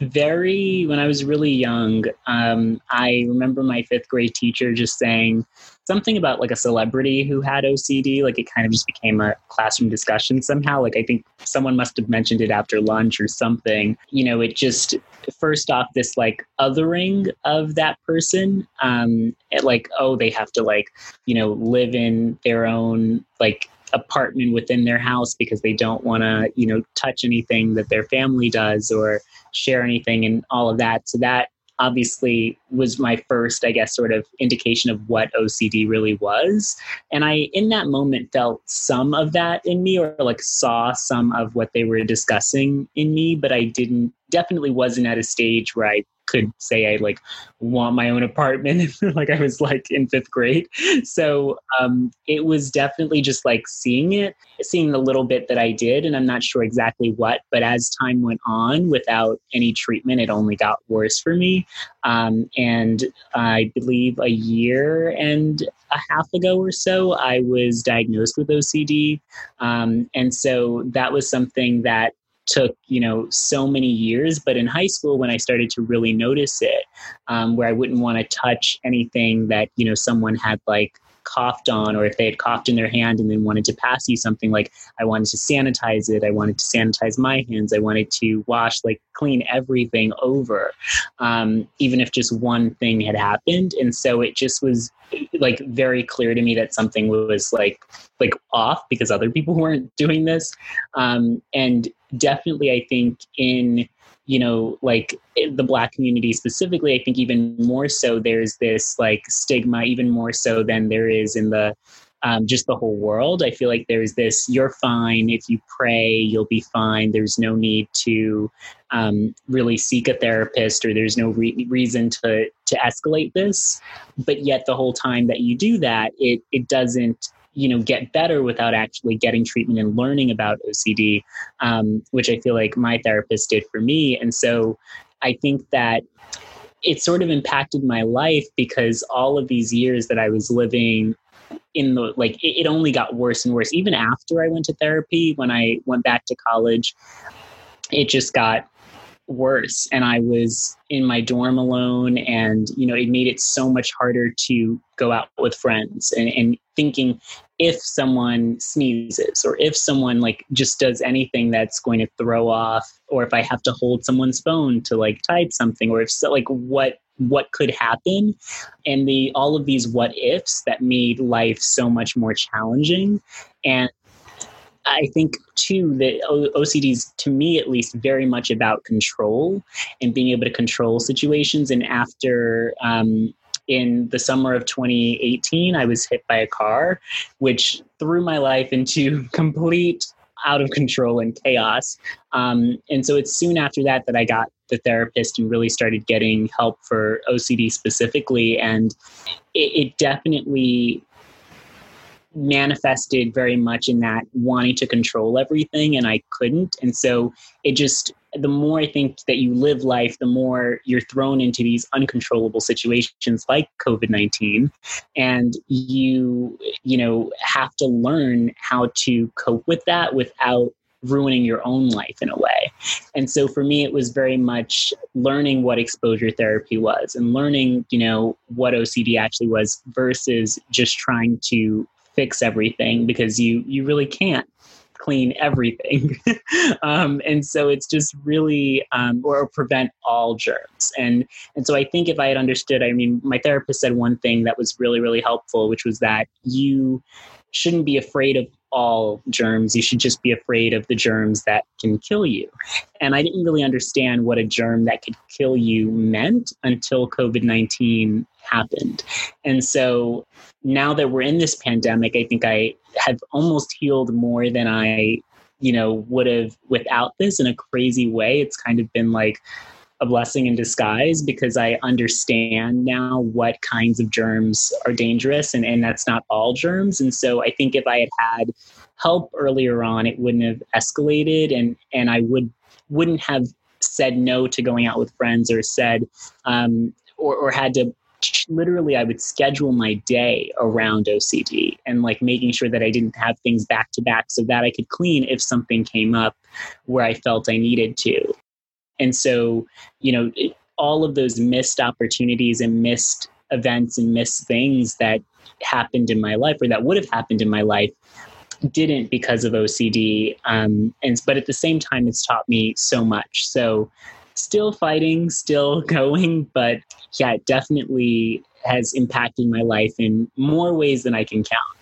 very when I was really young, um, I remember my fifth grade teacher just saying something about like a celebrity who had OCD. Like it kind of just became a classroom discussion somehow. Like I think someone must have mentioned it after lunch or something. You know, it just first off this like othering of that person. Um, like oh, they have to like you know live in their own like apartment within their house because they don't want to you know touch anything that their family does or share anything and all of that. So that obviously was my first i guess sort of indication of what ocd really was. And i in that moment felt some of that in me or like saw some of what they were discussing in me but i didn't definitely wasn't at a stage where i could say I like want my own apartment like I was like in fifth grade. So um, it was definitely just like seeing it, seeing the little bit that I did, and I'm not sure exactly what. But as time went on, without any treatment, it only got worse for me. Um, and I believe a year and a half ago or so, I was diagnosed with OCD. Um, and so that was something that took you know so many years but in high school when i started to really notice it um, where i wouldn't want to touch anything that you know someone had like coughed on or if they had coughed in their hand and then wanted to pass you something like i wanted to sanitize it i wanted to sanitize my hands i wanted to wash like clean everything over um, even if just one thing had happened. And so it just was like very clear to me that something was like like off because other people weren't doing this. Um, and definitely i think in you know like the black community specifically i think even more so there's this like stigma even more so than there is in the um, just the whole world. I feel like there's this you're fine. If you pray you'll be fine. There's no need to um, really seek a therapist or there's no re- reason to to escalate this. But yet the whole time that you do that it it doesn't you know get better without actually getting treatment and learning about ocd um, which i feel like my therapist did for me. And so i think that it sort of impacted my life because all of these years that i was living in the like it, it only got worse and worse. Even after i went to therapy when i went back to college it just got worse. And i was in my dorm alone and you know it made it so much harder to go out with friends and, and thinking if someone sneezes or if someone like just does anything that's going to throw off or if i have to hold someone's phone to like type something or if so like what what could happen and the all of these what ifs that made life so much more challenging and I think too that OCD is, to me at least, very much about control and being able to control situations. And after um, in the summer of 2018, I was hit by a car, which threw my life into complete out of control and chaos. Um, and so it's soon after that that I got the therapist and really started getting help for OCD specifically. And it, it definitely manifested very much in that wanting to control everything and I couldn't. And so it just, the more I think that you live life, the more you're thrown into these uncontrollable situations like COVID 19. And you, you know, have to learn how to cope with that without ruining your own life in a way. And so for me, it was very much learning what exposure therapy was and learning, you know, what OCD actually was versus just trying to fix everything because you you really can't clean everything. Um, and so it's just really um, or prevent all germs. And and so i think if i had understood i mean my therapist said one thing that was really really helpful which was that you shouldn't be afraid of all germs. You should just be afraid of the germs that can kill you. And I didn't really understand what a germ that could kill you meant until COVID 19 happened. And so now that we're in this pandemic, I think I have almost healed more than I, you know, would have without this in a crazy way. It's kind of been like, a blessing in disguise because I understand now what kinds of germs are dangerous and, and that's not all germs. And so I think if I had had help earlier on, it wouldn't have escalated and, and I would wouldn't have said no to going out with friends or said um, or, or had to literally I would schedule my day around OCD and like making sure that I didn't have things back to back so that I could clean if something came up where I felt I needed to and so you know it, all of those missed opportunities and missed events and missed things that happened in my life or that would have happened in my life didn't because of OCD. Um, and but at the same time, it's taught me so much. So still fighting, still going, but yeah, it definitely has impacted my life in more ways than I can count.